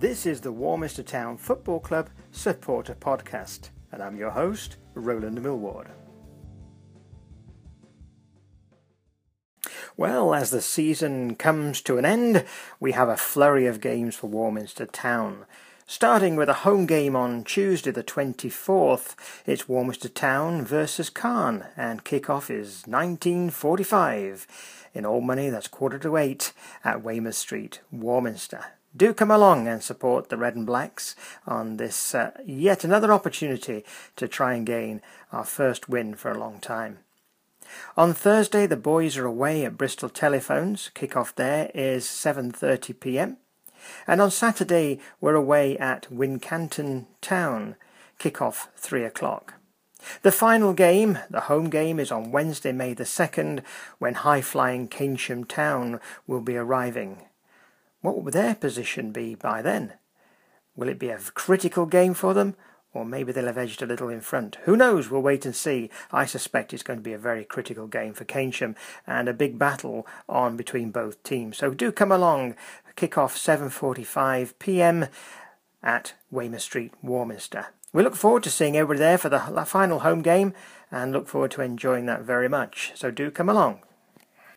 This is the Warminster Town Football Club Supporter Podcast, and I'm your host, Roland Millward. Well, as the season comes to an end, we have a flurry of games for Warminster Town. Starting with a home game on Tuesday the 24th, it's Warminster Town versus Calne, and kick-off is 1945. In all money, that's quarter to eight at Weymouth Street, Warminster. Do come along and support the Red and Blacks on this uh, yet another opportunity to try and gain our first win for a long time. On Thursday, the boys are away at Bristol Telephones. Kick-off there is 7:30 p.m. And on Saturday, we're away at Wincanton Town. Kick-off 3 o'clock. The final game, the home game, is on Wednesday, May the 2nd, when high-flying Keynsham Town will be arriving. What will their position be by then? Will it be a critical game for them? Or maybe they'll have edged a little in front. Who knows? We'll wait and see. I suspect it's going to be a very critical game for Keynsham and a big battle on between both teams. So do come along. Kick off 7:45 p.m. at Weymouth Street, Warminster. We look forward to seeing everybody there for the final home game and look forward to enjoying that very much. So do come along.